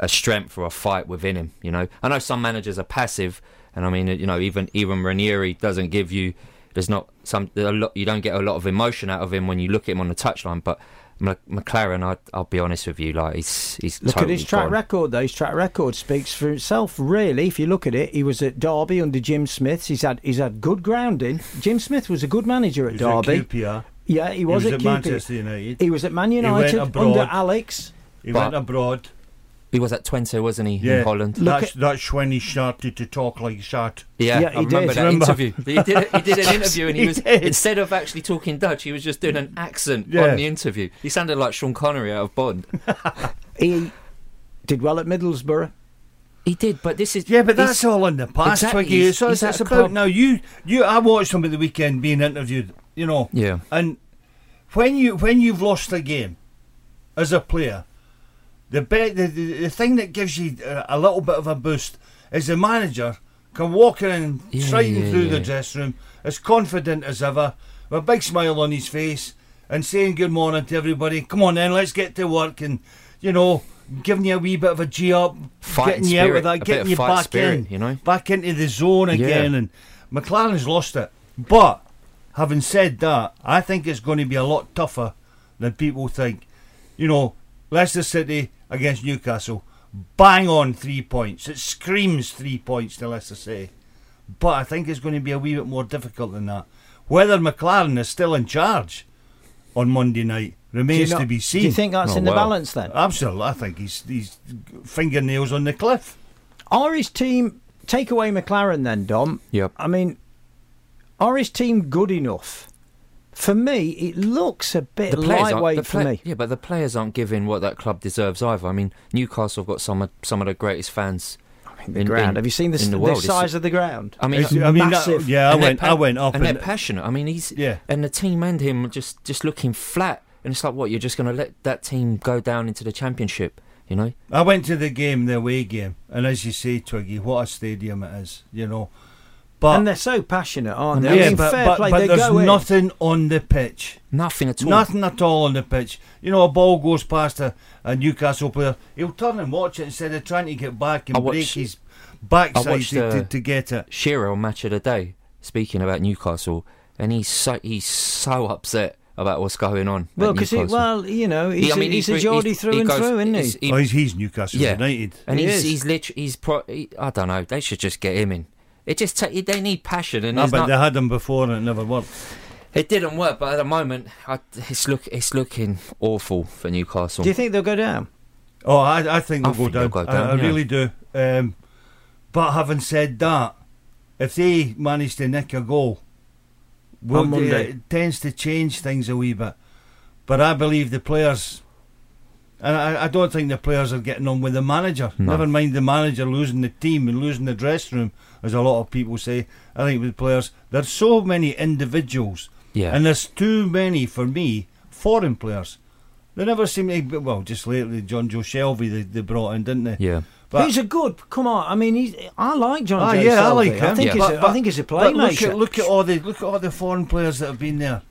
a strength or a fight within him. You know, I know some managers are passive, and I mean you know even even Ranieri doesn't give you. There's not some a lot. You don't get a lot of emotion out of him when you look at him on the touchline, but. Mc- McClaren, I, I'll be honest with you, like he's he's Look totally at his track gone. record, though. His track record speaks for itself, really. If you look at it, he was at Derby under Jim Smith. He's had he's had good grounding. Jim Smith was a good manager at He's at Derby. QPR. Yeah, he was, was at, at Manchester United. He was at Man He went United abroad. under Alex. He But- went abroad. He was at Twente, wasn't he, Yeah, in Holland? That's that's when he started to talk like that. Yeah, Yeah, I he remember did. that Remember? interview. *laughs* He did, he did an interview and he He was did. instead of actually talking Dutch, he was just doing an accent Yeah. on the interview. He sounded like Sean Connery out of Bond. *laughs* He did well at Middlesbrough. He did, but this is Yeah, but that's all in the past, Exactly, Twiggy. he's- So it's, he's it's at about club- now. You, you. I watched him at the weekend being interviewed. You know, Yeah, and when you when you've lost a game as a player, the be, the, the the thing that gives you a, a little bit of a boost is the manager can walk in Yeah, striding yeah, through the dressing room as confident as ever, with a big smile on his face, and saying good morning to everybody. Come on, then, let's get to work, and you know. Giving you a wee bit of a G up, Fighting getting you out spirit, of that, getting of you back spirit, in, you know? back into the zone Yeah. again. And McClaren's lost it. But having said that, I think it's going to be a lot tougher than people think. You know, Leicester City against Newcastle, bang on three points. It screams three points to Leicester City. But I think it's going to be a wee bit more difficult than that. Whether McClaren is still in charge on Monday night remains not- to be seen. Do you think that's Oh, in the well. balance then? Absolutely, I think he's he's fingernails on the cliff. Are his team take away McClaren then, Dom? Yep. I mean, are his team good enough? For me, it looks a bit the players aren't- lightweight the for play- me. Yeah, but the players aren't giving what that club deserves either. I mean, Newcastle have got some of, some of the greatest fans The in, ground. in- Have you seen the, the the world. It's- size of the ground? I mean, It's I mean, that- massive. yeah, I and they're went, I went up and they're and passionate. I mean, he's Yeah. and the team and him just just looking flat, and it's like, what you're just going to let that team go down into the championship, you know? I went to the game, the away game, and as you say, Twiggy, what a stadium it is, you know. But and they're so passionate, aren't they? I yeah, mean, but, fair but, play. but they there's go in. nothing on the pitch. Nothing at all. Nothing at all on the pitch. You know, a ball goes past a, a Newcastle player, he'll turn and watch it instead of trying to get back and I break watched- his I backside watched to, to, uh, to get it. Shearer on Match of the Day speaking about Newcastle, and he's so he's so upset about what's going on. Well, because well, you know, he's, He- I mean, a, he's, he's a re- Geordie he's- through he and goes- through, isn't he? he's- he- oh, he's, he's Newcastle Yeah. United. and He he's is. he's literally he's pro. He, I don't know. They should just get him in. It just ta- they need passion, and No, there's but not- they had them before and it never worked. it didn't work. But at the moment, I, it's look it's looking awful for Newcastle. Do you think they'll go down? Oh, I, I think I they'll go think down. they'll go I- down, I, yeah. really do. Um, but having said that, if they manage to nick a goal, well, On Monday. it tends to change things a wee bit. But I believe the players, and I, I don't think the players are getting on with the manager. No. Never mind the manager losing the team and losing the dressing room, as a lot of people say. I think with players, there's so many individuals, yeah, and there's too many for me foreign players. They never seem to. Well, just lately, Jonjo Shelvey they, they brought in, didn't they? yeah. But- he's a good. Come on, I mean, he's. I like John. Ah, Joe yeah, I Shelby. like I him. think Yeah. he's. But- a, but- I think he's a But look at look at all the look at all the foreign players that have been there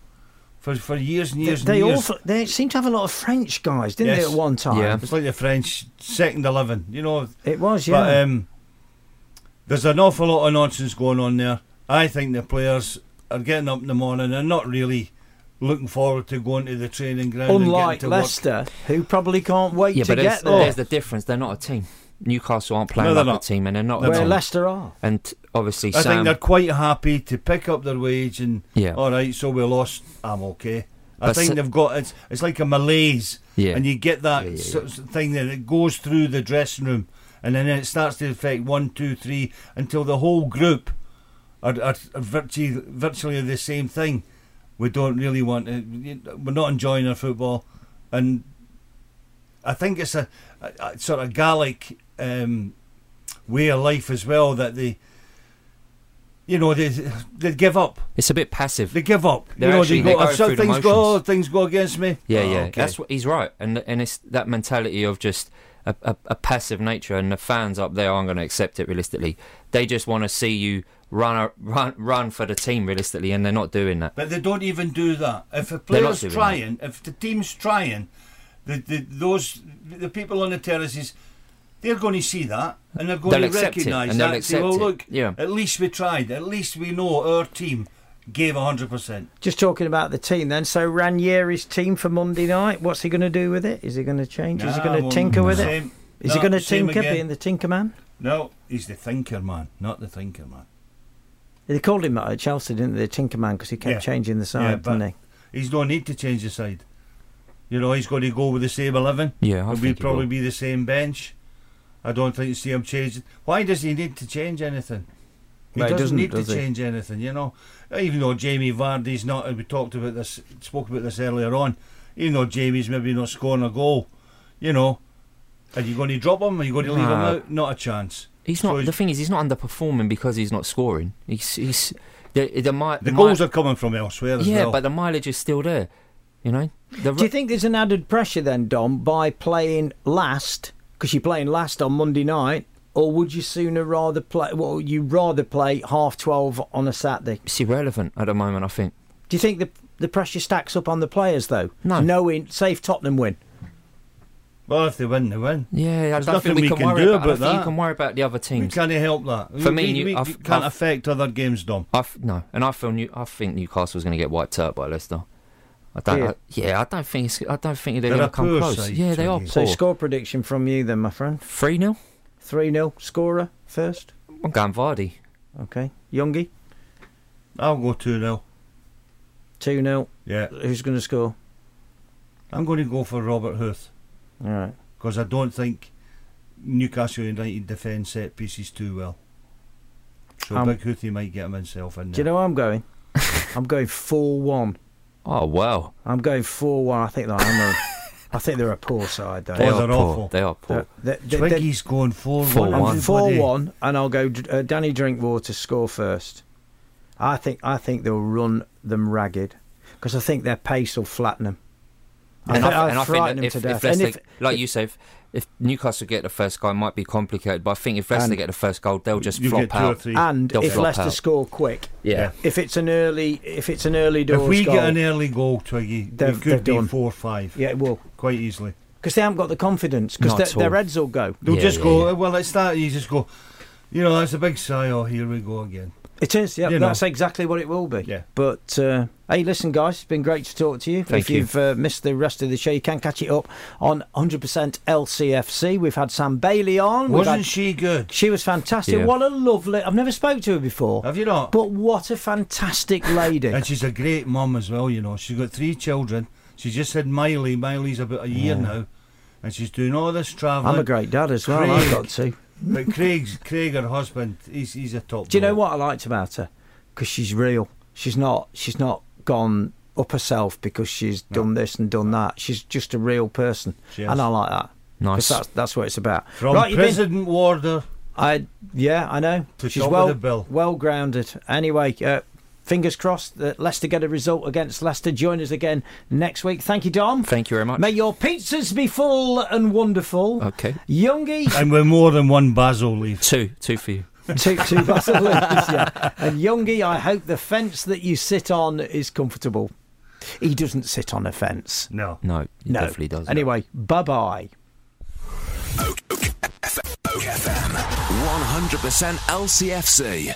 for for years and years they and all. years. f- They seem to have a lot of French guys, didn't Yes. they? At one time, Yeah. It's like the French second eleven, you know. it was. Yeah. But um, there's an awful lot of nonsense going on there. I think the players are getting up in the morning and not really looking forward to going to the training ground. and Unlike getting to work. Leicester, who probably can't wait Yeah, to but there's, get there. there's the difference. They're not a team. Newcastle aren't playing No, they're like not. a team, and they're not They're where team. Leicester are. And obviously, I Sam. think they're quite happy to pick up their wage and Yeah. all right. So we lost. I'm okay. I But think se- they've got it's it's like a malaise, Yeah. and you get that Yeah, yeah, sort of thing that it goes through the dressing room, and then it starts to affect one, two, three, until the whole group are, are, are virtually virtually the same thing. We don't really want to. We're not enjoying our football, and I think it's a, a, a sort of Gallic um, way of life as well that they. You know they they give up. It's a bit passive. They give up. They're you know actually- they they go. go "Oh, so through the things go. Oh, things go against me. Yeah, Oh, yeah, okay. that's what he's right, and and it's that mentality of just a, a, a passive nature, and the fans up there aren't going to accept it realistically. They just want to see you run a, run run for the team realistically, and they're not doing that. But they don't even do that. If a player's trying, if the team's trying, the, the those the people on the terraces, they're going to see that and they're going They'll to recognise and they'll that. and say, well, look, Yeah. at least we tried. At least we know our team gave hundred percent. Just talking about the team then. So Ranieri's team for Monday night. What's he going to do with it? Is he going to change? Is he going to well, tinker with same- it? Is he going to tinker, again. being the tinker man? No, he's the thinker man, not the thinker man. They called him at Chelsea, didn't they? The tinker man because he kept Yeah. changing the side, but didn't he? he's no need to change the side. You know, he's going to go with the same eleven. Yeah, I It'll be probably will. be the same bench. I don't think you see him changing. Why does he need to change anything? He Well, doesn't, doesn't, need does to he? change anything, you know. Even though Jamie Vardy's not, we talked about this, spoke about this earlier on. Even though Jamie's maybe not scoring a goal, you know, are you going to drop him? Are you going to leave him out? Not a chance. He's So not. he's- the thing is, he's not underperforming because he's not scoring. He's he's the the, mi- The mi- goals are coming from elsewhere as yeah, well. but the mileage is still there. You know. The, Do you think there's an added pressure then, Dom, by playing last because you're playing last on Monday night, or would you sooner rather play? Well, you rather play half twelve on a Saturday? it's irrelevant at the moment. I think. Do you think the the pressure stacks up on the players though? No. Knowing, say if Tottenham win, well, if they win, they win. Yeah, I There's don't nothing think we, we can, can worry do about, about that. You can worry about the other teams. We teams. can't help that. For we, me, we, you- we I've- can't I've- affect other games, Dom. I f- no, and I feel New, I think Newcastle's going to get wiped out by Leicester. I don't. Yeah. I, yeah, I don't think. It's, I don't think they're, They're going to come close. side, yeah, they are Twiggy. so score prediction from you then, my friend. Three 0 Three 0 scorer first. I'm going Vardy. Okay, Youngie I'll go 2 0. two 0 Yeah. Who's going to score? I'm going to go for Robert Huth All right. because I don't think Newcastle United defend set pieces too well. So Um, Big Houthie might get him himself in there. Do you know where I'm going? *laughs* I'm going four one. Oh wow, I'm going four one. I think they're. I'm a- *laughs* I think they're a poor side though. they Oh, are they're poor. awful. They are poor. They're- they're- they're- Twiggy's going 4 Four 1. one. Four one, and I'll go uh, Danny Drinkwater score first. I think I think they'll run them ragged because I think their pace will flatten them. I And think I, I'll and I think that if, to if. Leicester, And if- like you say, if, if Newcastle get the first goal, it might be complicated. But I think if Leicester get the first goal, they'll just You flop get two or out. and They'll if Leicester out. score quick, Yeah. if it's an early if it's an early If we goal, get an early goal, Twiggy, They've- it could be done. 4 5 yeah, it will quite easily. because they haven't got the confidence because their, at their heads will go. They'll Yeah, just yeah, go, yeah. well, it's that, you just go, you know, that's a big sigh, oh, here we go again. It is, yeah. You know. That's exactly what it will be. Yeah. But uh, hey, listen, guys, it's been great to talk to you. Thank if you. have uh, missed the rest of the show, you can catch it up on 100% LCFC. We've had Sam Bailey on. Wasn't had- she good? She was fantastic. Yeah. What a lovely. I've never spoke to her before. Have you not? But what a fantastic lady. And she's a great mum as well, you know. She's got three children. She just had Miley. Miley's about a year Yeah. now. And she's doing all this travelling. I'm a great dad as well. I've got to. But Craig's, Craig, her husband, he's, he's a top Do you know what I liked about her? Because she's real. She's not. She's not gone up herself because she's done this and done that. She's just a real person, She is. and I like that. Nice. That's that's what it's about. From right, you've been- President Warder. I yeah, I know. To She's top of well the bill. well grounded. Anyway, uh, fingers crossed that Leicester get a result against Leicester. Join us again next week. Thank you, Dom. Thank you very much. May your pizzas be full and wonderful. Okay. Youngie, *laughs* And we're more than one basil leaf. Two, two for you. *laughs* two, two basil leaves, yeah. And Youngie, I hope the fence that you sit on is comfortable. He doesn't sit on a fence. No. No, he No. definitely does. Anyway, bye bye. FM 100% LCFC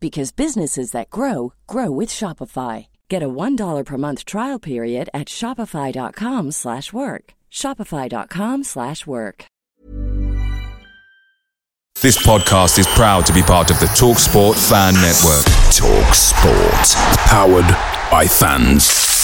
because businesses that grow grow with Shopify. Get a $1 per month trial period at shopify.com/work. shopify.com/work. This podcast is proud to be part of the TalkSport Fan Network. Talk Sport. Powered by fans.